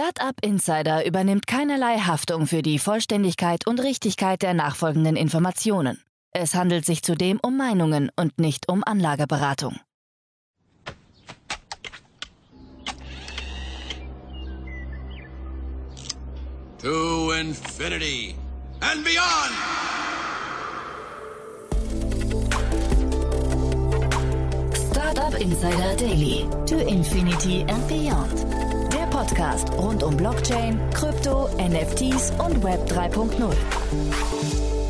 Startup Insider übernimmt keinerlei Haftung für die Vollständigkeit und Richtigkeit der nachfolgenden Informationen. Es handelt sich zudem um Meinungen und nicht um Anlageberatung. To infinity and beyond! Startup Insider Daily. To Infinity and Beyond. Podcast rund um Blockchain, Krypto, NFTs und Web 3.0.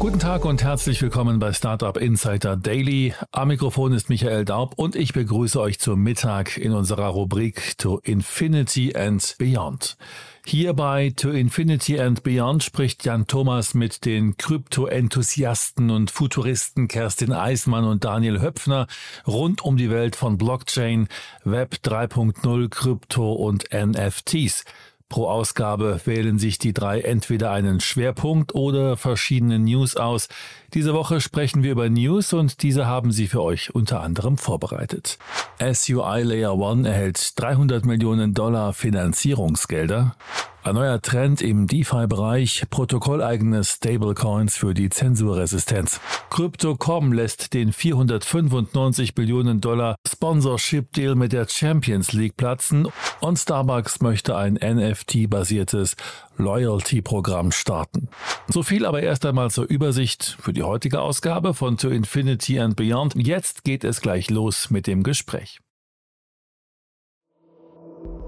Guten Tag und herzlich willkommen bei Startup Insider Daily. Am Mikrofon ist Michael Daub und ich begrüße euch zum Mittag in unserer Rubrik To Infinity and Beyond. Hierbei To Infinity and Beyond spricht Jan Thomas mit den Krypto-Enthusiasten und Futuristen Kerstin Eismann und Daniel Höpfner rund um die Welt von Blockchain, Web 3.0, Krypto und NFTs. Pro Ausgabe wählen sich die drei entweder einen Schwerpunkt oder verschiedene News aus. Diese Woche sprechen wir über News und diese haben sie für euch unter anderem vorbereitet. SUI Layer One erhält 300 Millionen Dollar Finanzierungsgelder. Ein neuer Trend im DeFi-Bereich, protokolleigene Stablecoins für die Zensurresistenz. Crypto.com lässt den 495 Billionen Dollar Sponsorship-Deal mit der Champions League platzen und Starbucks möchte ein NFT-basiertes Loyalty-Programm starten. So viel aber erst einmal zur Übersicht für die heutige Ausgabe von To Infinity and Beyond. Jetzt geht es gleich los mit dem Gespräch.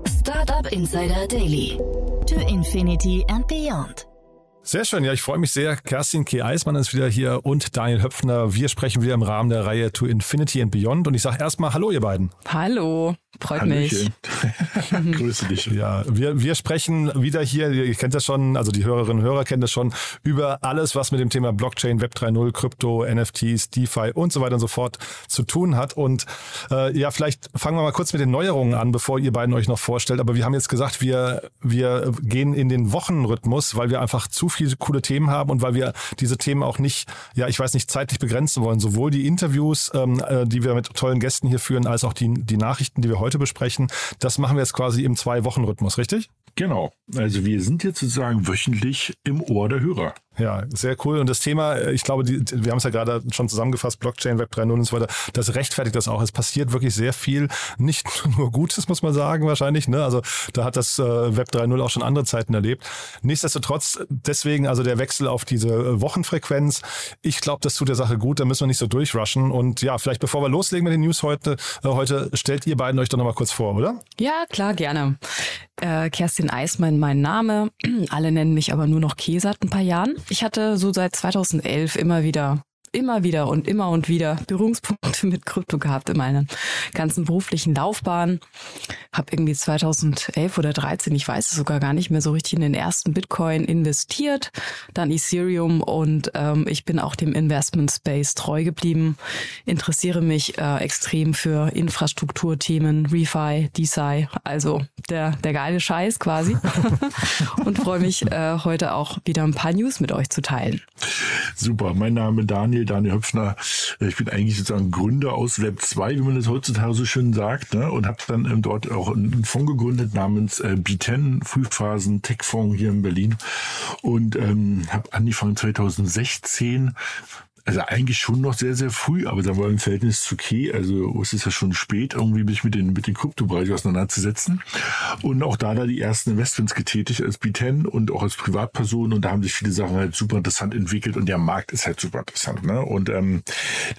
Startup Insider Daily. To Infinity and Beyond. Sehr schön, ja, ich freue mich sehr. Kerstin K. Eismann ist wieder hier und Daniel Höpfner. Wir sprechen wieder im Rahmen der Reihe To Infinity and Beyond. Und ich sage erstmal Hallo, ihr beiden. Hallo, freut Hallöchen. mich. Grüße dich. Ja, wir, wir sprechen wieder hier, ihr kennt das schon, also die Hörerinnen und Hörer kennen das schon, über alles, was mit dem Thema Blockchain, Web 3.0, Krypto, NFTs, DeFi und so weiter und so fort zu tun hat. Und äh, ja, vielleicht fangen wir mal kurz mit den Neuerungen an, bevor ihr beiden euch noch vorstellt. Aber wir haben jetzt gesagt, wir, wir gehen in den Wochenrhythmus, weil wir einfach zu viele coole Themen haben und weil wir diese Themen auch nicht, ja, ich weiß nicht, zeitlich begrenzen wollen. Sowohl die Interviews, ähm, äh, die wir mit tollen Gästen hier führen, als auch die, die Nachrichten, die wir heute besprechen. Das machen wir jetzt quasi im Zwei-Wochen-Rhythmus, richtig? Genau. Also wir sind jetzt sozusagen wöchentlich im Ohr der Hörer. Ja, sehr cool. Und das Thema, äh, ich glaube, die, wir haben es ja gerade schon zusammengefasst, Blockchain, Web 3.0 und so weiter, das rechtfertigt das auch. Es passiert wirklich sehr viel, nicht nur Gutes, muss man sagen, wahrscheinlich. Ne? Also da hat das äh, Web 3.0 auch schon andere Zeiten erlebt. Nichtsdestotrotz, deswegen also der Wechsel auf diese äh, Wochenfrequenz. Ich glaube, das tut der Sache gut, da müssen wir nicht so durchrushen. Und ja, vielleicht bevor wir loslegen mit den News heute, äh, heute stellt ihr beiden euch doch nochmal kurz vor, oder? Ja, klar, gerne. Äh, Kerstin Eismann, mein Name. Alle nennen mich aber nur noch Käse seit ein paar Jahren. Ich hatte so seit 2011 immer wieder immer wieder und immer und wieder Berührungspunkte mit Krypto gehabt in meiner ganzen beruflichen Laufbahn. Habe irgendwie 2011 oder 13, ich weiß es sogar gar nicht mehr so richtig, in den ersten Bitcoin investiert, dann Ethereum und ähm, ich bin auch dem Investment Space treu geblieben. Interessiere mich äh, extrem für Infrastrukturthemen, Refi, DeSci, also der, der geile Scheiß quasi. und freue mich äh, heute auch wieder ein paar News mit euch zu teilen. Super, mein Name Daniel Daniel, Daniel Höpfner. Äh, ich bin eigentlich sozusagen Gründer aus Web 2, wie man das heutzutage so schön sagt, ne? und habe dann ähm, dort auch einen Fonds gegründet namens äh, B10 Frühphasen Tech Fonds hier in Berlin und ähm, habe angefangen 2016 also eigentlich schon noch sehr, sehr früh, aber da war im Verhältnis zu Key, also es ist ja schon spät, irgendwie mich mit den, mit den Kryptobereich auseinanderzusetzen. Und auch da da die ersten Investments getätigt als B10 und auch als Privatperson und da haben sich viele Sachen halt super interessant entwickelt und der Markt ist halt super interessant. Ne? Und ähm,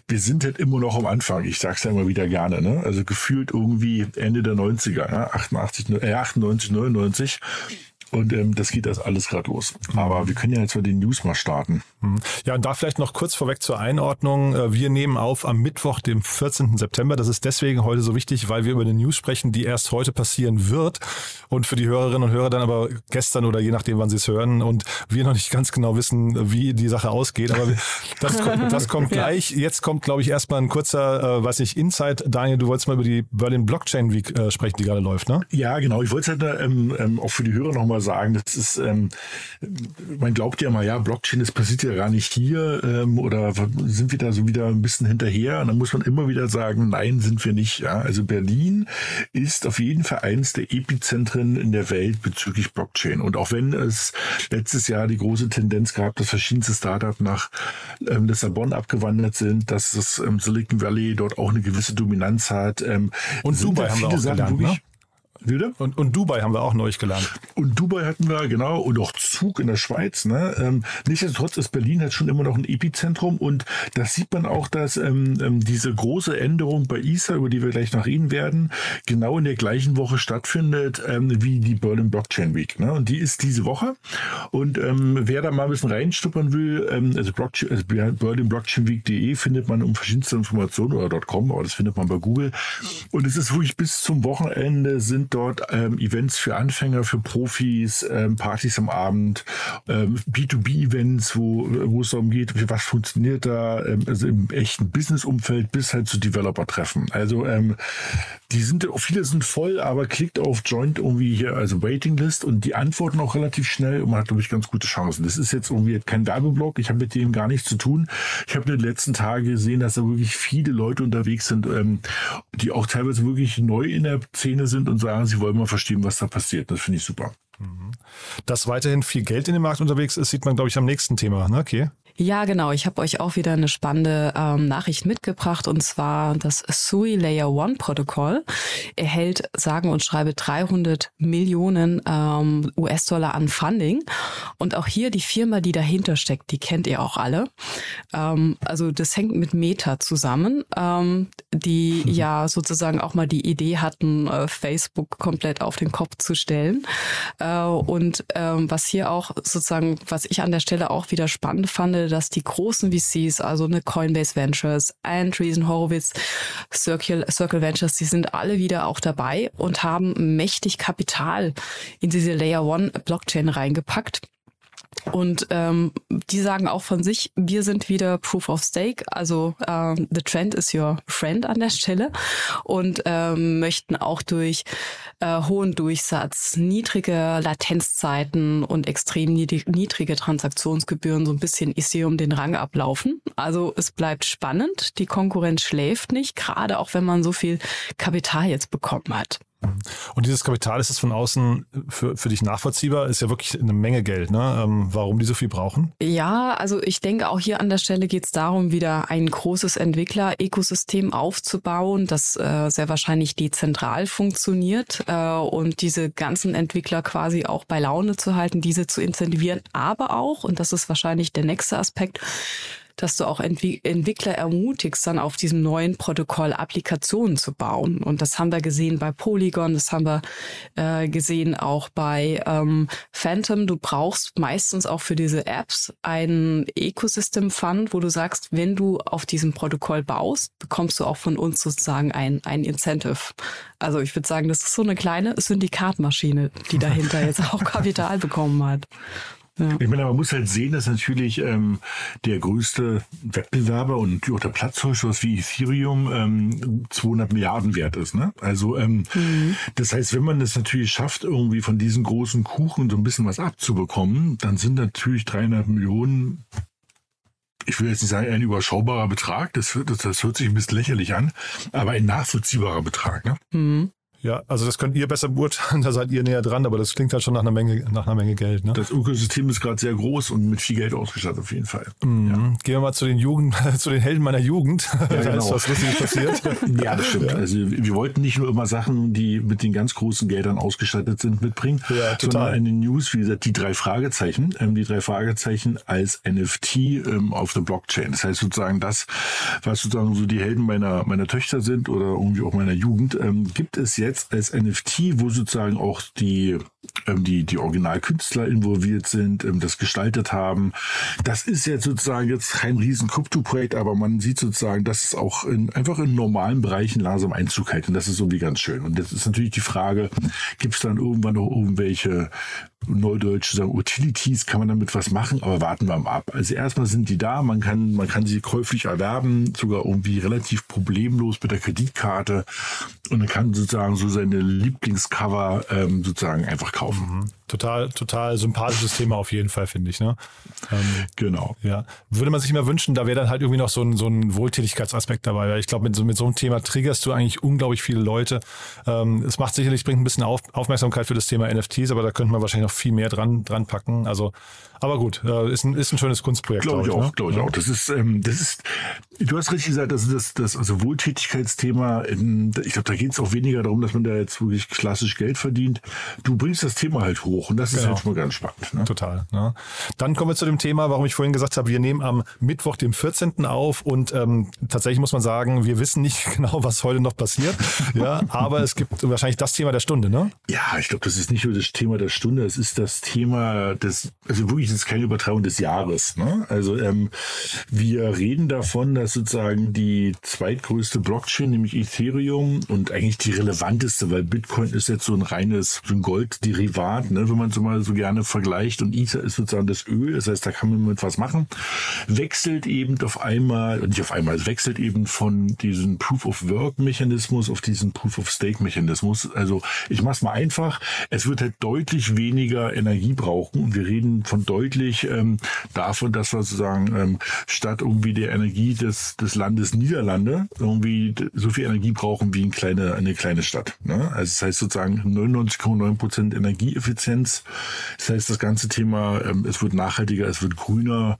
wir sind halt immer noch am Anfang, ich sag's ja immer wieder gerne, ne? also gefühlt irgendwie Ende der 90er, ja? 88, äh, 98, 99 und ähm, das geht das alles gerade los. Aber wir können ja jetzt mal die News mal starten. Mhm. Ja, und da vielleicht noch kurz vorweg zur Einordnung. Äh, wir nehmen auf am Mittwoch, dem 14. September. Das ist deswegen heute so wichtig, weil wir über eine News sprechen, die erst heute passieren wird. Und für die Hörerinnen und Hörer dann aber gestern oder je nachdem, wann sie es hören. Und wir noch nicht ganz genau wissen, wie die Sache ausgeht. Aber das kommt, das kommt gleich. Jetzt kommt, glaube ich, erstmal ein kurzer, äh, weiß ich, Insight. Daniel, du wolltest mal über die Berlin Blockchain Week äh, sprechen, die gerade läuft, ne? Ja, genau. Ich wollte es halt ähm, ähm, auch für die Hörer nochmal sagen, das ist, ähm, man glaubt ja mal, ja, Blockchain, das passiert ja gar nicht hier ähm, oder sind wir da so wieder ein bisschen hinterher? Und dann muss man immer wieder sagen, nein, sind wir nicht. Ja? Also Berlin ist auf jeden Fall eines der Epizentren in der Welt bezüglich Blockchain. Und auch wenn es letztes Jahr die große Tendenz gab, dass verschiedenste Startups nach ähm, Lissabon abgewandert sind, dass das ähm, Silicon Valley dort auch eine gewisse Dominanz hat. Ähm, und Dubai haben wir auch gelernt, ne? Wieder? Und, und Dubai haben wir auch neu gelernt. Und Dubai hatten wir, genau, und auch Zug in der Schweiz. Ne? Ähm, nichtsdestotrotz ist Berlin halt schon immer noch ein Epizentrum und das sieht man auch, dass ähm, ähm diese große Änderung bei ISA, über die wir gleich noch reden werden, genau in der gleichen Woche stattfindet ähm, wie die Berlin Blockchain Week. Ne? Und die ist diese Woche. Und ähm, wer da mal ein bisschen reinstuppern will, ähm, also, Blockchain, also berlinblockchainweek.de findet man um verschiedenste Informationen oder .com, aber das findet man bei Google. Und es ist wirklich bis zum Wochenende sind dort ähm, Events für Anfänger, für Profis, ähm, Partys am Abend, ähm, B2B-Events, wo, wo es darum geht, was funktioniert da, ähm, also im echten Business-Umfeld bis halt zu Developer-Treffen. Also ähm, die sind, viele sind voll, aber klickt auf Joint irgendwie hier, also Waiting-List und die antworten auch relativ schnell und man hat, glaube ich, ganz gute Chancen. Das ist jetzt irgendwie kein Werbeblock, ich habe mit dem gar nichts zu tun. Ich habe in den letzten Tagen gesehen, dass da wirklich viele Leute unterwegs sind, ähm, die auch teilweise wirklich neu in der Szene sind und sagen, sie wollen mal verstehen, was da passiert. Das finde ich super. Mhm. Dass weiterhin viel Geld in dem Markt unterwegs ist, sieht man, glaube ich, am nächsten Thema. Ne? Okay. Ja, genau. Ich habe euch auch wieder eine spannende ähm, Nachricht mitgebracht und zwar das SUI Layer One Protokoll erhält sagen und schreibe 300 Millionen ähm, US-Dollar an Funding und auch hier die Firma, die dahinter steckt, die kennt ihr auch alle. Ähm, also das hängt mit Meta zusammen, ähm, die mhm. ja sozusagen auch mal die Idee hatten, äh, Facebook komplett auf den Kopf zu stellen. Äh, und ähm, was hier auch sozusagen, was ich an der Stelle auch wieder spannend fand, dass die großen VCs, also eine Coinbase Ventures, Andreessen Horowitz, Circle, Circle Ventures, die sind alle wieder auch dabei und haben mächtig Kapital in diese Layer One Blockchain reingepackt. Und ähm, die sagen auch von sich, wir sind wieder Proof of Stake, also ähm, the trend is your friend an der Stelle und ähm, möchten auch durch äh, hohen Durchsatz, niedrige Latenzzeiten und extrem niedrige Transaktionsgebühren so ein bisschen Ethereum den Rang ablaufen. Also es bleibt spannend, die Konkurrenz schläft nicht, gerade auch wenn man so viel Kapital jetzt bekommen hat. Und dieses Kapital, ist es von außen für, für dich nachvollziehbar? Ist ja wirklich eine Menge Geld, ne? Ähm, warum die so viel brauchen? Ja, also ich denke, auch hier an der Stelle geht es darum, wieder ein großes Entwickler-Ökosystem aufzubauen, das äh, sehr wahrscheinlich dezentral funktioniert äh, und diese ganzen Entwickler quasi auch bei Laune zu halten, diese zu incentivieren, aber auch, und das ist wahrscheinlich der nächste Aspekt, dass du auch Entwickler ermutigst, dann auf diesem neuen Protokoll Applikationen zu bauen. Und das haben wir gesehen bei Polygon, das haben wir äh, gesehen auch bei ähm, Phantom. Du brauchst meistens auch für diese Apps ein Ecosystem Fund, wo du sagst, wenn du auf diesem Protokoll baust, bekommst du auch von uns sozusagen ein, ein Incentive. Also ich würde sagen, das ist so eine kleine Syndikatmaschine, die dahinter jetzt auch Kapital bekommen hat. Ja. Ich meine, man muss halt sehen, dass natürlich ähm, der größte Wettbewerber und auch der Platzhirsch, wie Ethereum, ähm, 200 Milliarden wert ist. Ne? Also ähm, mhm. das heißt, wenn man es natürlich schafft, irgendwie von diesen großen Kuchen so ein bisschen was abzubekommen, dann sind natürlich 300 Millionen ich will jetzt nicht sagen, ein überschaubarer Betrag, das, das, das hört sich ein bisschen lächerlich an, aber ein nachvollziehbarer Betrag. Ne? Mhm. Ja, also das könnt ihr besser beurteilen, da seid ihr näher dran, aber das klingt halt schon nach einer Menge, nach einer Menge Geld. Ne? Das Ökosystem ist gerade sehr groß und mit viel Geld ausgestattet auf jeden Fall. Mhm. Ja. Gehen wir mal zu den Jugend, zu den Helden meiner Jugend. Ja, da genau. ist was Lustiges passiert. ja, das stimmt. Ja. Also wir wollten nicht nur immer Sachen, die mit den ganz großen Geldern ausgestattet sind, mitbringen, ja, total. sondern eine News, wie gesagt, die drei Fragezeichen, ähm, die drei Fragezeichen als NFT ähm, auf der Blockchain. Das heißt sozusagen das, was sozusagen so die Helden meiner, meiner Töchter sind oder irgendwie auch meiner Jugend, ähm, gibt es jetzt jetzt als NFT, wo sozusagen auch die, ähm, die, die Originalkünstler involviert sind, ähm, das gestaltet haben. Das ist jetzt sozusagen jetzt kein riesen Krypto-Projekt, aber man sieht sozusagen, dass es auch in, einfach in normalen Bereichen langsam Einzug hält. Und das ist irgendwie ganz schön. Und jetzt ist natürlich die Frage, gibt es dann irgendwann noch irgendwelche Neudeutsch sagen, Utilities, kann man damit was machen, aber warten wir mal ab. Also erstmal sind die da, man kann, man kann sie käuflich erwerben, sogar irgendwie relativ problemlos mit der Kreditkarte und man kann sozusagen so seine Lieblingscover ähm, sozusagen einfach kaufen. Mhm. Total, total sympathisches Thema auf jeden Fall, finde ich. Ne? Ähm, genau. Ja. Würde man sich immer wünschen, da wäre dann halt irgendwie noch so ein, so ein Wohltätigkeitsaspekt dabei. Weil ich glaube, mit so, mit so einem Thema triggerst du eigentlich unglaublich viele Leute. Ähm, es macht sicherlich, bringt ein bisschen auf, Aufmerksamkeit für das Thema NFTs, aber da könnte man wahrscheinlich noch viel mehr dran, dran packen. Also, aber gut, äh, ist, ein, ist ein schönes Kunstprojekt. Glaube ich, glaub auch, ne? glaube ich ja. auch. Das ist, ähm, das ist, du hast richtig gesagt, das ist das, das also Wohltätigkeitsthema. In, ich glaube, da geht es auch weniger darum, dass man da jetzt wirklich klassisch Geld verdient. Du bringst das Thema halt hoch und das ist genau. halt schon mal ganz spannend. Ne? Total. Ne? Dann kommen wir zu dem Thema, warum ich vorhin gesagt habe, wir nehmen am Mittwoch, dem 14. auf und ähm, tatsächlich muss man sagen, wir wissen nicht genau, was heute noch passiert. ja, aber es gibt wahrscheinlich das Thema der Stunde, ne? Ja, ich glaube, das ist nicht nur das Thema der Stunde, es ist das Thema des, also wirklich ist keine Übertragung des Jahres. Ne? Also ähm, wir reden davon, dass sozusagen die zweitgrößte Blockchain, nämlich Ethereum und eigentlich die relevanteste, weil Bitcoin ist jetzt so ein reines so ein Goldderivat, ne, wenn man so mal so gerne vergleicht und Ether ist sozusagen das Öl, das heißt, da kann man mit was machen, wechselt eben auf einmal, nicht auf einmal, es wechselt eben von diesem Proof of Work Mechanismus auf diesen Proof of Stake Mechanismus. Also ich mache es mal einfach, es wird halt deutlich weniger Energie brauchen und wir reden von deutlich ähm, davon, dass wir sozusagen ähm, statt irgendwie der Energie des, des Landes Niederlande irgendwie so viel Energie brauchen wie eine kleine, eine kleine Stadt. Ne? Also das heißt sozusagen 99,9 Prozent Energieeffizienz. Das heißt, das ganze Thema, ähm, es wird nachhaltiger, es wird grüner,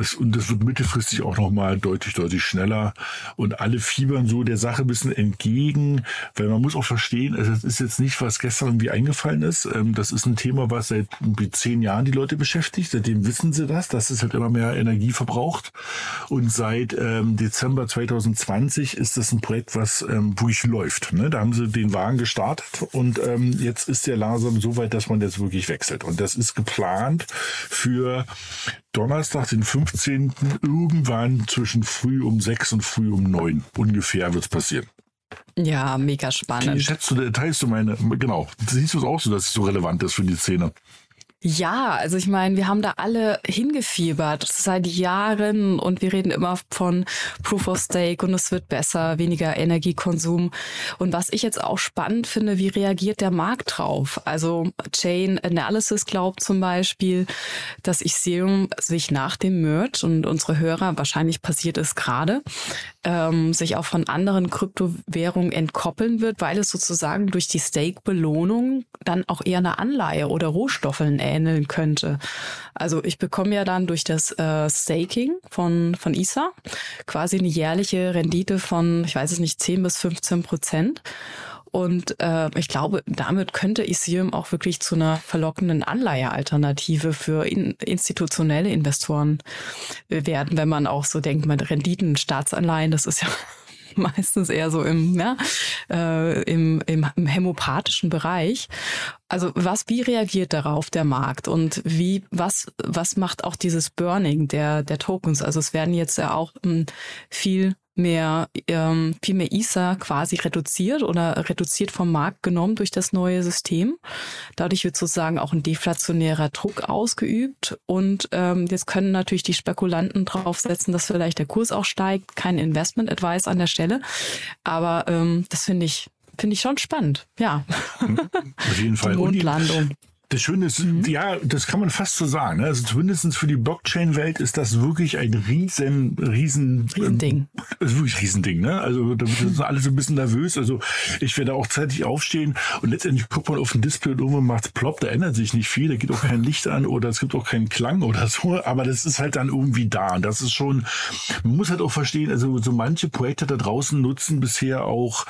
das, und das wird mittelfristig auch nochmal deutlich, deutlich schneller. Und alle fiebern so der Sache ein bisschen entgegen, weil man muss auch verstehen, also das ist jetzt nicht, was gestern irgendwie eingefallen ist. Ähm, das ist ein Thema, was seit zehn Jahren die Leute beschäftigt. Seitdem wissen sie das, dass es halt immer mehr Energie verbraucht. Und seit ähm, Dezember 2020 ist das ein Projekt, was ähm, wirklich läuft. Ne? Da haben sie den Wagen gestartet und ähm, jetzt ist der langsam so weit, dass man jetzt wirklich wechselt. Und das ist geplant für Donnerstag, den 15. irgendwann zwischen früh um sechs und früh um neun ungefähr wird es passieren. Ja, mega spannend. Wie schätzt du, teilst du meine, genau, siehst du es auch so, dass es so relevant ist für die Szene? Ja, also ich meine, wir haben da alle hingefiebert seit Jahren und wir reden immer von Proof of Stake und es wird besser, weniger Energiekonsum. Und was ich jetzt auch spannend finde, wie reagiert der Markt drauf? Also Chain Analysis glaubt zum Beispiel, dass Ethereum sich nach dem Merge und unsere Hörer, wahrscheinlich passiert es gerade, ähm, sich auch von anderen Kryptowährungen entkoppeln wird, weil es sozusagen durch die Stake-Belohnung dann auch eher eine Anleihe oder Rohstoffeln ähneln könnte. Also ich bekomme ja dann durch das äh, Staking von, von ISA quasi eine jährliche Rendite von, ich weiß es nicht, 10 bis 15 Prozent. Und äh, ich glaube, damit könnte Ethereum auch wirklich zu einer verlockenden Anleihealternative für in, institutionelle Investoren werden, wenn man auch so denkt, mit Renditen, Staatsanleihen, das ist ja meistens eher so im, ja, äh, im, im, im hämopathischen Bereich. Also was, wie reagiert darauf der Markt und wie, was, was macht auch dieses Burning der, der Tokens? Also es werden jetzt ja auch ähm, viel mehr, ähm, viel mehr ISA quasi reduziert oder reduziert vom Markt genommen durch das neue System. Dadurch wird sozusagen auch ein deflationärer Druck ausgeübt und ähm, jetzt können natürlich die Spekulanten draufsetzen, dass vielleicht der Kurs auch steigt. Kein Investment Advice an der Stelle, aber ähm, das finde ich finde ich schon spannend. Ja. Auf jeden Fall. Die Mondlandung. Das Schöne ist, mhm. ja, das kann man fast so sagen. Ne? Also zumindest für die Blockchain-Welt ist das wirklich ein riesen, riesen, Riesending. Ähm, ist wirklich Riesending, ne? Also da sind alle so ein bisschen nervös. Also ich werde auch zeitig aufstehen und letztendlich guckt man auf den Display und irgendwann macht plopp, da ändert sich nicht viel, da geht auch kein Licht an oder es gibt auch keinen Klang oder so, aber das ist halt dann irgendwie da. Und das ist schon, man muss halt auch verstehen, also so manche Projekte da draußen nutzen bisher auch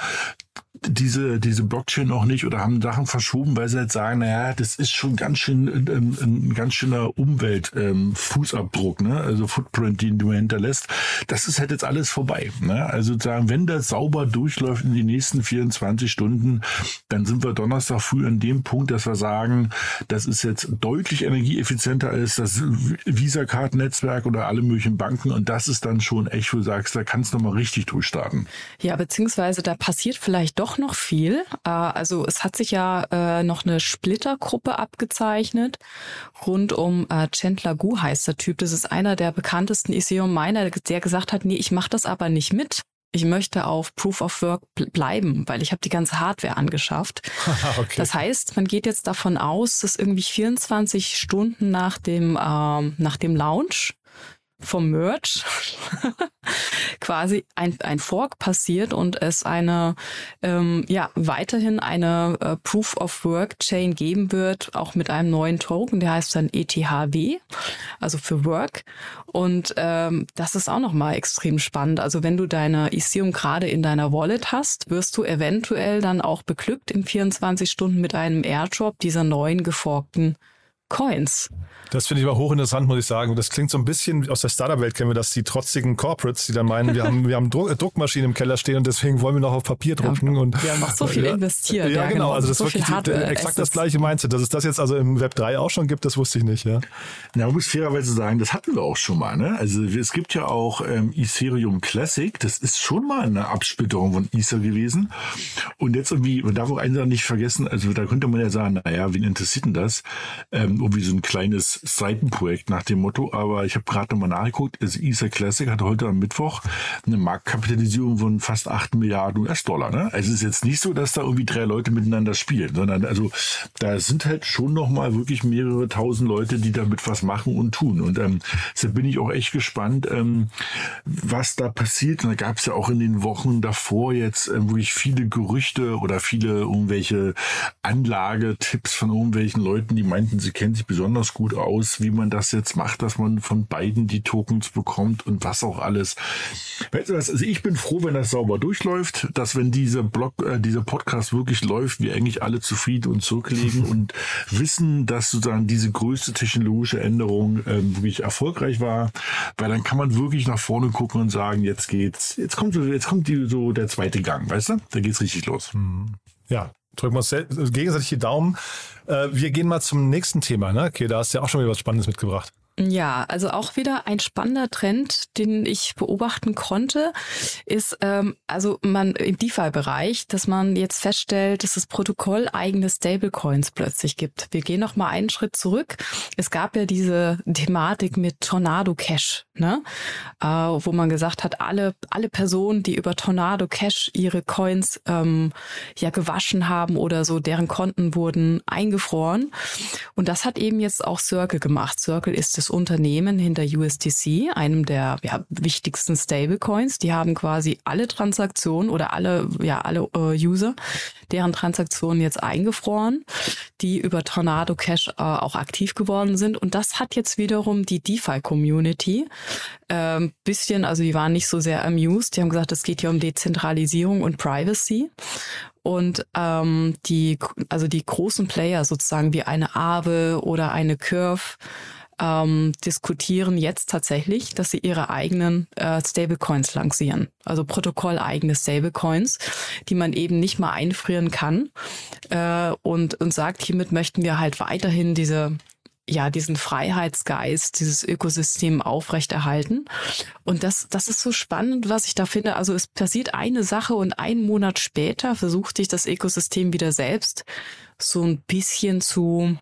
diese, diese Blockchain noch nicht oder haben Sachen verschoben, weil sie halt sagen, naja, das ist schon ganz schön ein, ein ganz schöner Umweltfußabdruck, ähm, ne? also Footprint, den du hinterlässt. Das ist halt jetzt alles vorbei. Ne? Also sagen, wenn das sauber durchläuft in die nächsten 24 Stunden, dann sind wir Donnerstag früh an dem Punkt, dass wir sagen, das ist jetzt deutlich energieeffizienter als das Visa-Card-Netzwerk oder alle möglichen Banken und das ist dann schon echt, wo du sagst, da kannst du mal richtig durchstarten. Ja, beziehungsweise da passiert vielleicht doch noch viel. Äh, also es hat sich ja äh, noch eine Splittergruppe abgezeichnet rund um äh, Chandler Gu heißt der Typ. Das ist einer der bekanntesten Ethereum Miner, der gesagt hat, nee, ich mache das aber nicht mit ich möchte auf Proof of Work bleiben, weil ich habe die ganze Hardware angeschafft. okay. Das heißt, man geht jetzt davon aus, dass irgendwie 24 Stunden nach dem, ähm, nach dem Launch vom Merch quasi ein, ein Fork passiert und es eine ähm, ja weiterhin eine äh, Proof of Work Chain geben wird, auch mit einem neuen Token, der heißt dann ETHW, also für Work. Und ähm, das ist auch nochmal extrem spannend. Also wenn du deine Ethereum gerade in deiner Wallet hast, wirst du eventuell dann auch beglückt in 24 Stunden mit einem Airdrop dieser neuen geforkten Coins. Das finde ich aber hochinteressant, muss ich sagen. Das klingt so ein bisschen aus der Startup-Welt kennen wir das, die trotzigen Corporates, die dann meinen, wir haben, wir haben Druck, Druckmaschinen im Keller stehen und deswegen wollen wir noch auf Papier drucken. Ja, und, wir haben noch so viel investiert. Ja, ja genau. genau. Also das so ist wirklich die, exakt das gleiche Mindset. Dass es das jetzt also im Web 3 auch schon gibt, das wusste ich nicht. Ja, ja man muss fairerweise sagen, das hatten wir auch schon mal. Ne? Also es gibt ja auch ähm, Ethereum Classic. Das ist schon mal eine Absplitterung von Ether gewesen. Und jetzt irgendwie, man darf auch eins nicht vergessen, also da könnte man ja sagen, naja, wen interessiert denn das? Ähm, irgendwie so ein kleines Seitenprojekt Projekt nach dem Motto, aber ich habe gerade nochmal nachgeguckt, das Ether Classic hat heute am Mittwoch eine Marktkapitalisierung von fast 8 Milliarden US-Dollar. Ne? Also es ist jetzt nicht so, dass da irgendwie drei Leute miteinander spielen, sondern also da sind halt schon nochmal wirklich mehrere tausend Leute, die damit was machen und tun. Und ähm, deshalb bin ich auch echt gespannt, ähm, was da passiert. Und da gab es ja auch in den Wochen davor jetzt ähm, wirklich viele Gerüchte oder viele irgendwelche Anlagetipps von irgendwelchen Leuten, die meinten, sie kennen sich besonders gut aus, wie man das jetzt macht, dass man von beiden die Tokens bekommt und was auch alles. Weißt du was? Also ich bin froh, wenn das sauber durchläuft, dass wenn dieser Blog, äh, dieser Podcast wirklich läuft, wir eigentlich alle zufrieden und zurücklegen und wissen, dass sozusagen diese größte technologische Änderung ähm, wirklich erfolgreich war, weil dann kann man wirklich nach vorne gucken und sagen, jetzt geht's, jetzt kommt so, jetzt kommt die, so der zweite Gang, weißt du? Da geht's richtig los. Mhm. Ja, drücken wir uns gegenseitig die Daumen. Äh, wir gehen mal zum nächsten Thema. Ne? Okay, da hast du ja auch schon wieder was Spannendes mitgebracht. Ja, also auch wieder ein spannender Trend, den ich beobachten konnte, ist ähm, also man im DeFi-Bereich, dass man jetzt feststellt, dass es protokolleigene Stablecoins plötzlich gibt. Wir gehen noch mal einen Schritt zurück. Es gab ja diese Thematik mit Tornado Cash, ne, äh, wo man gesagt hat, alle alle Personen, die über Tornado Cash ihre Coins ähm, ja gewaschen haben oder so, deren Konten wurden eingefroren. Und das hat eben jetzt auch Circle gemacht. Circle ist das Unternehmen hinter USDC, einem der ja, wichtigsten Stablecoins. Die haben quasi alle Transaktionen oder alle, ja, alle äh, User, deren Transaktionen jetzt eingefroren, die über Tornado Cash äh, auch aktiv geworden sind. Und das hat jetzt wiederum die DeFi-Community äh, bisschen, also die waren nicht so sehr amused. Die haben gesagt, es geht hier um Dezentralisierung und Privacy. Und ähm, die, also die großen Player sozusagen wie eine Aave oder eine Curve, ähm, diskutieren jetzt tatsächlich, dass sie ihre eigenen äh, Stablecoins lancieren. Also protokolleigene Stablecoins, die man eben nicht mal einfrieren kann. Äh, und, und sagt, hiermit möchten wir halt weiterhin diese ja, diesen Freiheitsgeist, dieses Ökosystem aufrechterhalten. Und das, das ist so spannend, was ich da finde. Also es passiert eine Sache und einen Monat später versucht sich das Ökosystem wieder selbst so ein bisschen zu,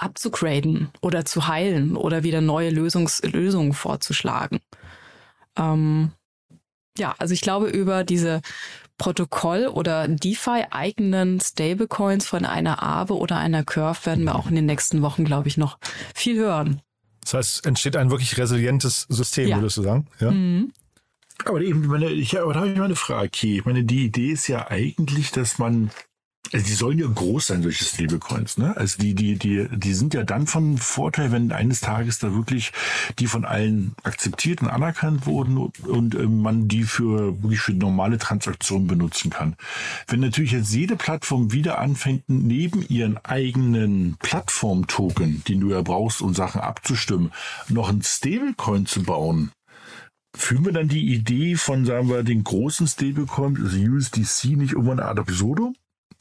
abzugraden oder zu heilen oder wieder neue Lösungs Lösungen vorzuschlagen. Ähm, ja, also ich glaube, über diese Protokoll- oder DeFi-eigenen Stablecoins von einer Aave oder einer Curve werden wir auch in den nächsten Wochen, glaube ich, noch viel hören. Das heißt, entsteht ein wirklich resilientes System, ja. würdest du sagen? Ja. Mhm. Aber eben, meine, ich, aber da habe ich mal eine Frage. Ich meine, die Idee ist ja eigentlich, dass man also die sollen ja groß sein, solche Stablecoins. Ne? Also die, die, die, die sind ja dann von Vorteil, wenn eines Tages da wirklich die von allen akzeptiert und anerkannt wurden und, äh, man die für wirklich für normale Transaktionen benutzen kann. Wenn natürlich jetzt jede Plattform wieder anfängt, neben ihren eigenen Plattform-Token, die du ja brauchst, um Sachen abzustimmen, noch ein Stablecoin zu bauen, Führen wir dann die Idee von, sagen wir, den großen Stablecoin, also USDC, nicht irgendwann ad absurdum?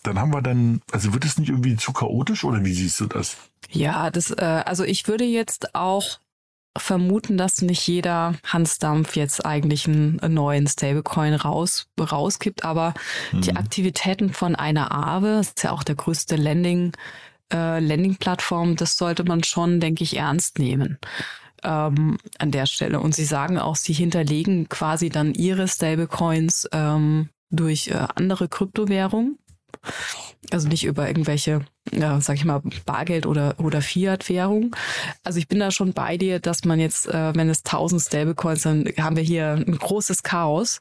Dann haben wir dann, also wird es nicht irgendwie zu chaotisch oder wie siehst du das? Ja, das, äh, also ich würde jetzt auch vermuten, dass nicht jeder Hans Dampf jetzt eigentlich einen, neuen Stablecoin raus, rauskippt, aber mhm. die Aktivitäten von einer Aave, das ist ja auch der größte Landing, äh, Landing-Plattform, das sollte man schon, denke ich, ernst nehmen. ähm, an der Stelle. Und sie sagen auch, sie hinterlegen quasi dann ihre Stablecoins ähm, durch äh, andere Kryptowährungen. Also nicht über irgendwelche, ja, sag ich mal, Bargeld oder, oder Fiat-Währung. Also ich bin da schon bei dir, dass man jetzt, äh, wenn es tausend Stablecoins, dann haben wir hier ein großes Chaos.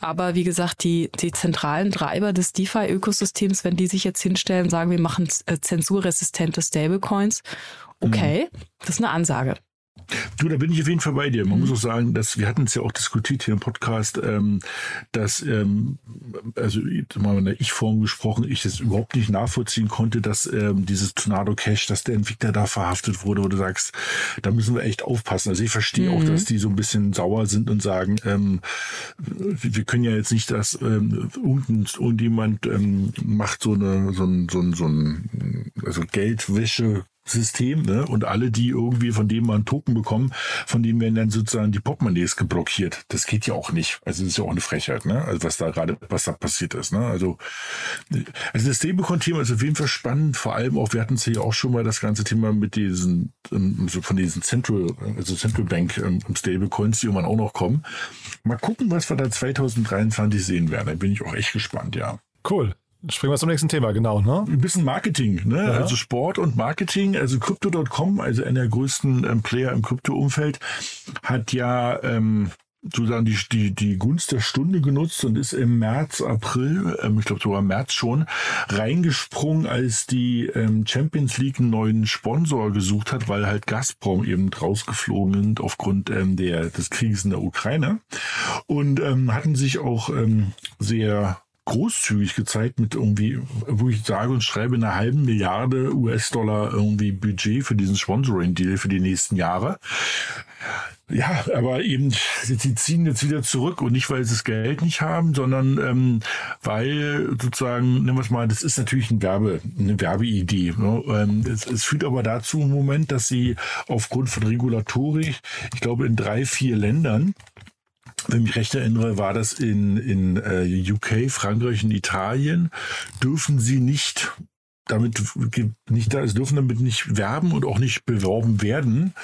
Aber wie gesagt, die, die zentralen Treiber des DeFi-Ökosystems, wenn die sich jetzt hinstellen, sagen, wir machen äh, zensurresistente Stablecoins, okay, mhm. das ist eine Ansage. Du, da bin ich auf jeden Fall bei dir. Man mhm. muss auch sagen, dass wir hatten es ja auch diskutiert hier im Podcast, ähm, dass ähm, also mal in der Ich-Form gesprochen, ich das überhaupt nicht nachvollziehen konnte, dass ähm, dieses Tornado Cash, dass der Entwickler da verhaftet wurde, wo du sagst, da müssen wir echt aufpassen. Also ich verstehe mhm. auch, dass die so ein bisschen sauer sind und sagen, ähm, wir können ja jetzt nicht, dass ähm, irgendjemand ähm, macht so eine so ein, so ein, so ein also Geldwäsche System, ne? Und alle, die irgendwie von dem mal einen Token bekommen, von denen werden dann sozusagen die Portemonnaies geblockiert. Das geht ja auch nicht. Also das ist ja auch eine Frechheit, ne? Also was da gerade, was da passiert ist, ne? Also, also das Stablecoin-Thema ist auf jeden Fall spannend. Vor allem auch, wir hatten es ja auch schon mal das ganze Thema mit diesen, ähm, so von diesen Central, also Central Bank ähm, Stablecoins, die irgendwann auch noch kommen. Mal gucken, was wir da 2023 sehen werden. Da bin ich auch echt gespannt, ja. Cool. Springen wir zum nächsten Thema, genau. Ne? Ein bisschen Marketing, ne? Ja. also Sport und Marketing. Also Crypto.com, also einer der größten ähm, Player im Krypto-Umfeld, hat ja ähm, sozusagen die, die, die Gunst der Stunde genutzt und ist im März, April, ähm, ich glaube sogar März schon, reingesprungen, als die ähm, Champions League einen neuen Sponsor gesucht hat, weil halt Gazprom eben rausgeflogen sind aufgrund ähm, der, des Krieges in der Ukraine. Und ähm, hatten sich auch ähm, sehr großzügig gezeigt mit irgendwie, wo ich sage und schreibe, einer halben Milliarde US-Dollar irgendwie Budget für diesen Sponsoring-Deal für die nächsten Jahre. Ja, aber eben, sie ziehen jetzt wieder zurück und nicht, weil sie das Geld nicht haben, sondern ähm, weil sozusagen, nehmen wir es mal, das ist natürlich ein Werbe, eine Werbeidee. Ne? Ähm, es, es führt aber dazu im Moment, dass sie aufgrund von Regulatorik, ich glaube in drei, vier Ländern, wenn ich mich recht erinnere, war das in, in äh, UK, Frankreich und Italien, dürfen sie nicht damit nicht da, es dürfen damit nicht werben und auch nicht beworben werden,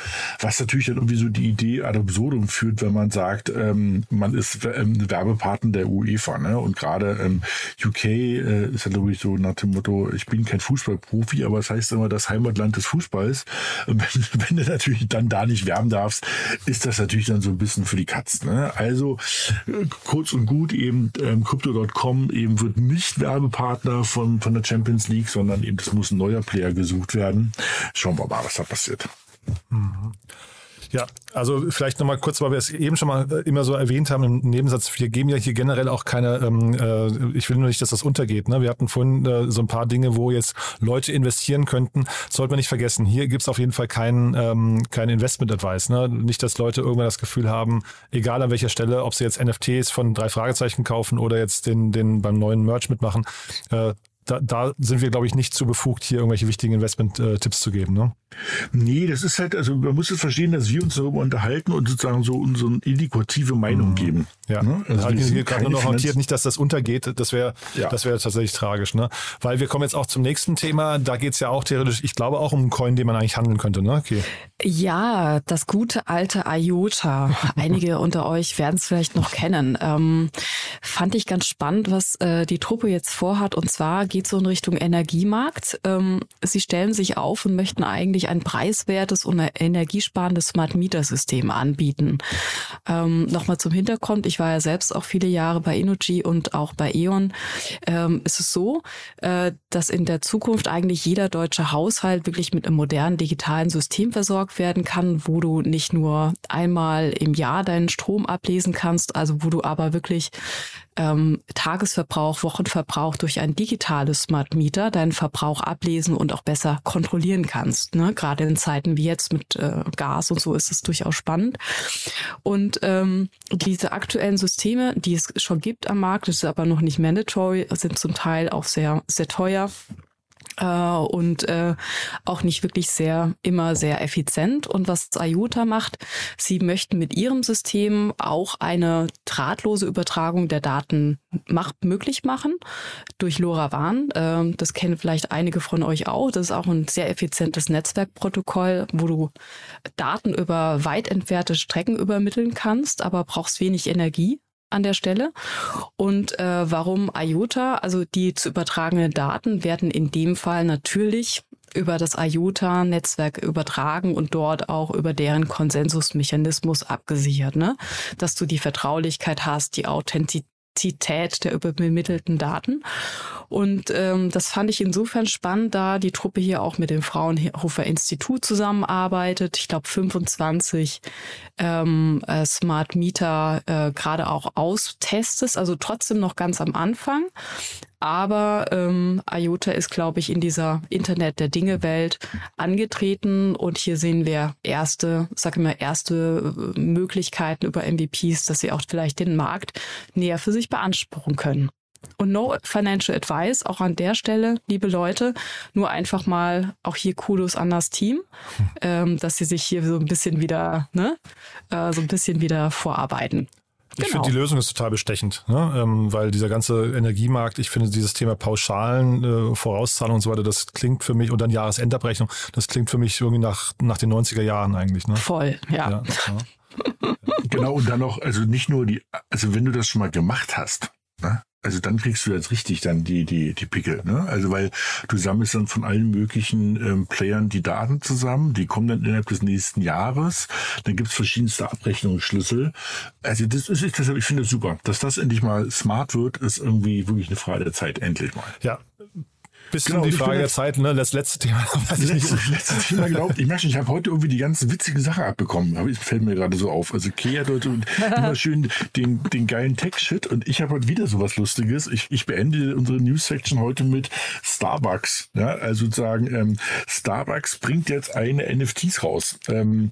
was natürlich dann irgendwie so die Idee ad absurdum führt, wenn man sagt, ähm, man ist ähm, Werbepartner der UEFA, ne? Und gerade ähm, UK äh, ist ja glaube ich so nach dem Motto, ich bin kein Fußballprofi, aber es das heißt immer das Heimatland des Fußballs. Wenn, wenn du natürlich dann da nicht werben darfst, ist das natürlich dann so ein bisschen für die Katzen. Ne? Also äh, kurz und gut eben ähm, Crypto.com eben wird nicht Werbepartner von von der Champions League, sondern dann eben, es muss ein neuer Player gesucht werden. Schauen wir mal, was da passiert. Mhm. Ja, also vielleicht nochmal kurz, weil wir es eben schon mal immer so erwähnt haben im Nebensatz, wir geben ja hier generell auch keine, ähm, äh, ich will nur nicht, dass das untergeht. Ne? Wir hatten vorhin äh, so ein paar Dinge, wo jetzt Leute investieren könnten. sollte man nicht vergessen. Hier gibt es auf jeden Fall keinen ähm, kein Investment-Advice. Ne? Nicht, dass Leute irgendwann das Gefühl haben, egal an welcher Stelle, ob sie jetzt NFTs von drei Fragezeichen kaufen oder jetzt den, den beim neuen Merch mitmachen, äh, da, da sind wir, glaube ich, nicht zu befugt, hier irgendwelche wichtigen Investment-Tipps zu geben. Ne? Nee, das ist halt, also man muss es verstehen, dass wir uns darüber unterhalten und sozusagen so unsere indikative Meinung mhm. geben. Ja, ne? also halt wir gerade nur noch notiert, nicht, dass das untergeht, das wäre ja. das wäre tatsächlich tragisch. Ne? Weil wir kommen jetzt auch zum nächsten Thema, da geht es ja auch theoretisch, ich glaube auch um einen Coin, den man eigentlich handeln könnte. Ne? Okay. Ja, das gute alte IOTA. Einige unter euch werden es vielleicht noch kennen. Ähm, fand ich ganz spannend, was äh, die Truppe jetzt vorhat und zwar geht so in Richtung Energiemarkt. Ähm, sie stellen sich auf und möchten eigentlich ein preiswertes und energiesparendes Smart Meter System anbieten. Ähm, Nochmal zum Hintergrund. Ich war ja selbst auch viele Jahre bei Energy und auch bei E.ON. Ähm, es ist so, äh, dass in der Zukunft eigentlich jeder deutsche Haushalt wirklich mit einem modernen digitalen System versorgt werden kann, wo du nicht nur einmal im Jahr deinen Strom ablesen kannst, also wo du aber wirklich ähm, Tagesverbrauch, Wochenverbrauch durch ein digitales Smart Meter deinen Verbrauch ablesen und auch besser kontrollieren kannst. Ne? Gerade in Zeiten wie jetzt mit äh, Gas und so ist es durchaus spannend. Und ähm, diese aktuellen Systeme, die es schon gibt am Markt, das ist aber noch nicht mandatory, sind zum Teil auch sehr, sehr teuer äh, und äh, auch nicht wirklich sehr immer sehr effizient. Und was IOTA macht, sie möchten mit ihrem System auch eine drahtlose Übertragung der Daten macht, möglich machen durch LoRaWAN. Äh, das kennen vielleicht einige von euch auch. Das ist auch ein sehr effizientes Netzwerkprotokoll, wo du Daten über weit entfernte Strecken übermitteln kannst, aber brauchst wenig Energie an der Stelle. Und äh, warum IOTA? Also die zu übertragenen Daten werden in dem Fall natürlich über das IOTA-Netzwerk übertragen und dort auch über deren Konsensusmechanismus abgesichert, ne? Dass du die Vertraulichkeit hast, die Authentizität Komplexität der übermittelten Daten. Und ähm, das fand ich insofern spannend, da die Truppe hier auch mit dem Fraunhofer Institut zusammenarbeitet. Ich glaube 25 ähm, äh, Smart Meter äh, gerade auch austestet, also trotzdem noch ganz am Anfang. Aber ähm, IOTA ist, glaube ich, in dieser Internet der Dinge-Welt angetreten und hier sehen wir erste, sag ich mal, erste äh, Möglichkeiten über MVPs, dass sie auch vielleicht den Markt näher für sich beanspruchen können. Und no financial advice, auch an der Stelle, liebe Leute, nur einfach mal auch hier Kudos an das Team, ähm, dass sie sich hier so ein bisschen wieder, ne, äh, so ein bisschen wieder vorarbeiten. Ich genau. finde, die Lösung ist total bestechend, ne? ähm, weil dieser ganze Energiemarkt, ich finde dieses Thema Pauschalen, äh, Vorauszahlungen und so weiter, das klingt für mich, und dann Jahresendabrechnung, das klingt für mich irgendwie nach, nach den 90er Jahren eigentlich. Ne? Voll, ja. ja, ja. genau, und dann noch, also nicht nur die, also wenn du das schon mal gemacht hast, ne? Also dann kriegst du jetzt richtig dann die, die, die Pickel. Ne? Also weil du sammelst dann von allen möglichen ähm, Playern die Daten zusammen, die kommen dann innerhalb des nächsten Jahres. Dann gibt's verschiedenste Abrechnungsschlüssel. Also das ist, deshalb, ich finde es super. Dass das endlich mal smart wird, ist irgendwie wirklich eine Frage der Zeit, endlich mal. Ja, bisschen genau, die Frage der Zeit, ne? Das letzte Thema. Das letzte, letzte Thema, glaubt. Ich merke ich habe heute irgendwie die ganzen witzigen Sachen abbekommen. Aber es fällt mir gerade so auf. Also Kea hat heute immer schön den, den geilen Tech-Shit und ich habe heute wieder so was Lustiges. Ich, ich beende unsere News-Section heute mit Starbucks. Ja, also sozusagen, ähm, Starbucks bringt jetzt eine NFTs raus. Ähm,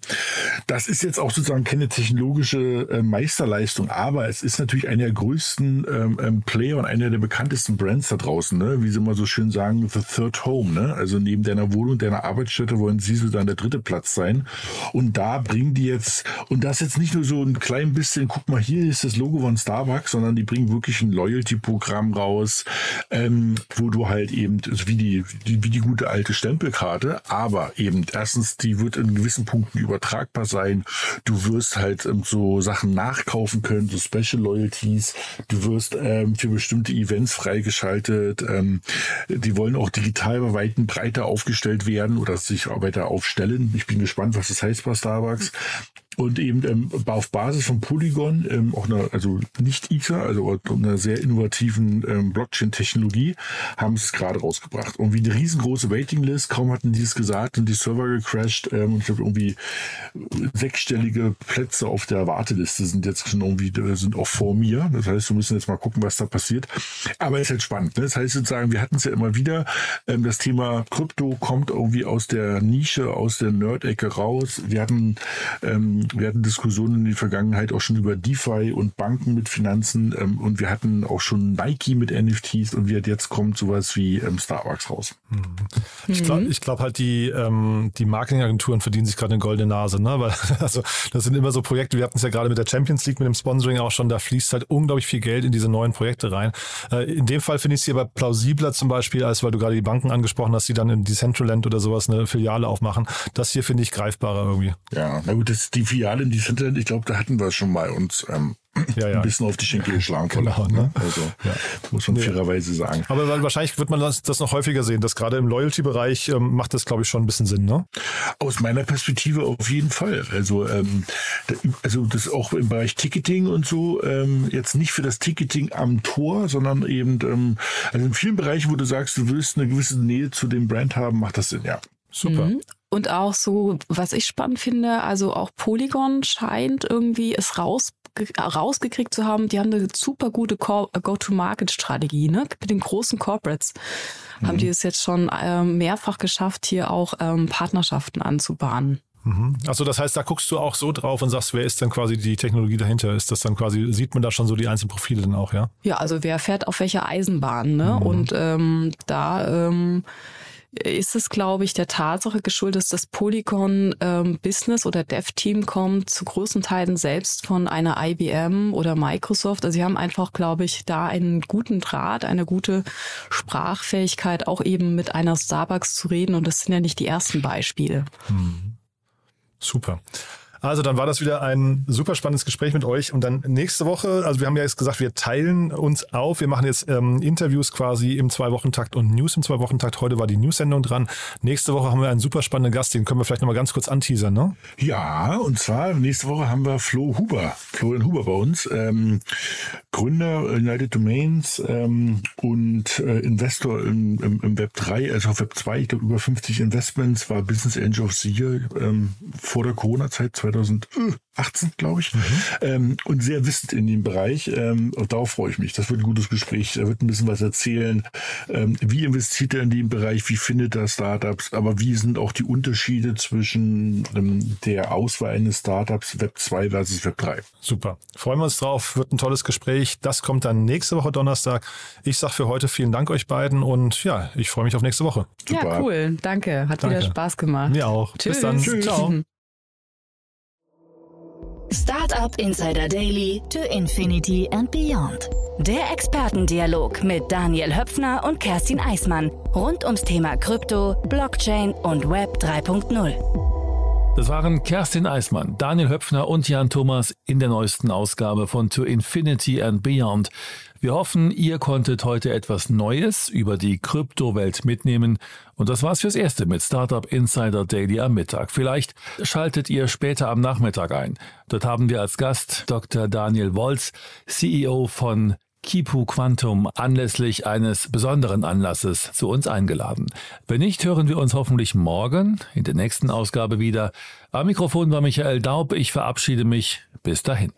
das ist jetzt auch sozusagen keine technologische äh, Meisterleistung, aber es ist natürlich einer der größten ähm, ähm, Player und einer der bekanntesten Brands da draußen, ne? wie sie immer so schön sagen sagen, the third home, ne? Also neben deiner Wohnung, deiner Arbeitsstätte wollen sie so dann der dritte Platz sein. Und da bringen die jetzt, und das jetzt nicht nur so ein klein bisschen, guck mal, hier ist das Logo von Starbucks, sondern die bringen wirklich ein Loyalty-Programm raus, ähm, wo du halt eben, also wie die, die, wie die gute alte Stempelkarte, aber eben erstens, die wird in gewissen Punkten übertragbar sein. Du wirst halt ähm, so Sachen nachkaufen können, so Special Loyalties. Du wirst ähm, für bestimmte Events freigeschaltet. Ähm, die die wollen auch digital bei Weitem breiter aufgestellt werden oder sich weiter aufstellen. Ich bin gespannt, was das heißt bei Starbucks und eben ähm, auf Basis von Polygon, ähm, auch eine, also nicht Ether, also einer sehr innovativen ähm, Blockchain-Technologie, haben es gerade rausgebracht. Und wie eine riesengroße Waitinglist, kaum hatten die es gesagt und die Server gecrashed ähm, und ich habe irgendwie sechsstellige Plätze auf der Warteliste sind jetzt schon irgendwie, sind auch vor mir. Das heißt, wir müssen jetzt mal gucken, was da passiert. Aber es ist halt spannend. Ne? Das heißt sozusagen, wir hatten es ja immer wieder, ähm, das Thema Krypto kommt irgendwie aus der Nische, aus der Nerd-Ecke raus. Wir hatten ähm, wir hatten Diskussionen in der Vergangenheit auch schon über DeFi und Banken mit Finanzen ähm, und wir hatten auch schon Nike mit NFTs und jetzt kommt sowas wie ähm, Starbucks raus. Mhm. Ich glaube ich glaub halt, die, ähm, die Marketingagenturen verdienen sich gerade eine goldene Nase, ne? Weil, also das sind immer so Projekte, wir hatten es ja gerade mit der Champions League, mit dem Sponsoring auch schon, da fließt halt unglaublich viel Geld in diese neuen Projekte rein. Äh, in dem Fall finde ich sie aber plausibler zum Beispiel, als weil du gerade die Banken angesprochen hast, die dann in Decentraland oder sowas eine Filiale aufmachen. Das hier finde ich greifbarer irgendwie. Ja, na gut, das, die Filiale in Decentraland, ich glaube, da hatten wir es schon mal uns ähm, ja, ja. ein bisschen auf die Schenkel geschlagen. Genau, ne? Also ja. muss man fairerweise sagen. Aber wahrscheinlich wird man das, das noch häufiger sehen, dass gerade im Loyalty-Bereich ähm, macht das, glaube ich, schon ein bisschen Sinn, ne? Aus meiner Perspektive auf jeden Fall. Also, ähm, also das auch im Bereich Ticketing und so, ähm, jetzt nicht für das Ticketing am Tor, sondern eben ähm, also in vielen Bereichen, wo du sagst, du willst eine gewisse Nähe zu dem Brand haben, macht das Sinn, ja. Super. Mhm. Und auch so, was ich spannend finde, also auch Polygon scheint irgendwie es raus rausgekriegt zu haben, die haben eine super gute Go-to-Market-Strategie, ne? Mit den großen Corporates mhm. haben die es jetzt schon ähm, mehrfach geschafft, hier auch ähm, Partnerschaften anzubahnen. Mhm. Also das heißt, da guckst du auch so drauf und sagst, wer ist denn quasi die Technologie dahinter? Ist das dann quasi, sieht man da schon so die einzelnen Profile dann auch, ja? Ja, also wer fährt auf welcher Eisenbahn, ne? Mhm. Und ähm, da ähm, ist es, glaube ich, der Tatsache geschuldet, dass das Polygon ähm, Business oder Dev-Team kommt zu großen Teilen selbst von einer IBM oder Microsoft. Also sie haben einfach, glaube ich, da einen guten Draht, eine gute Sprachfähigkeit, auch eben mit einer Starbucks zu reden. Und das sind ja nicht die ersten Beispiele. Hm. Super. Also dann war das wieder ein super spannendes Gespräch mit euch. Und dann nächste Woche, also wir haben ja jetzt gesagt, wir teilen uns auf. Wir machen jetzt ähm, Interviews quasi im Zwei-Wochen-Takt und News im Zwei-Wochen-Takt. Heute war die News-Sendung dran. Nächste Woche haben wir einen super spannenden Gast, den können wir vielleicht nochmal ganz kurz anteasern, ne? Ja, und zwar nächste Woche haben wir Flo Huber, Florian Huber bei uns, ähm, Gründer United Domains ähm, und äh, Investor im, im, im, Web 3, also auf Web 2, ich glaube über 50 Investments, war Business Angel of the Year ähm, vor der Corona-Zeit 2018, glaube ich, mhm. ähm, und sehr wissend in dem Bereich. Ähm, darauf freue ich mich. Das wird ein gutes Gespräch. Er wird ein bisschen was erzählen. Ähm, wie investiert er in dem Bereich? Wie findet er Startups? Aber wie sind auch die Unterschiede zwischen ähm, der Auswahl eines Startups Web 2 versus Web 3? Super. Freuen wir uns drauf. Wird ein tolles Gespräch. Das kommt dann nächste Woche Donnerstag. Ich sage für heute vielen Dank euch beiden und ja, ich freue mich auf nächste Woche. Super. Ja, cool. Danke. Hat Danke. wieder Spaß gemacht. Mir auch. Tschüss. Bis dann. Tschüss. Ciao. Startup Insider Daily to Infinity and Beyond. Der Expertendialog mit Daniel Höpfner und Kerstin Eismann rund ums Thema Krypto, Blockchain und Web 3.0. Das waren Kerstin Eismann, Daniel Höpfner und Jan Thomas in der neuesten Ausgabe von To Infinity and Beyond. Wir hoffen, ihr konntet heute etwas Neues über die Kryptowelt mitnehmen. Und das war's fürs Erste mit Startup Insider Daily am Mittag. Vielleicht schaltet ihr später am Nachmittag ein. Dort haben wir als Gast Dr. Daniel Wolz, CEO von Kipu Quantum anlässlich eines besonderen Anlasses zu uns eingeladen. Wenn nicht, hören wir uns hoffentlich morgen in der nächsten Ausgabe wieder. Am Mikrofon war Michael Daub. Ich verabschiede mich. Bis dahin.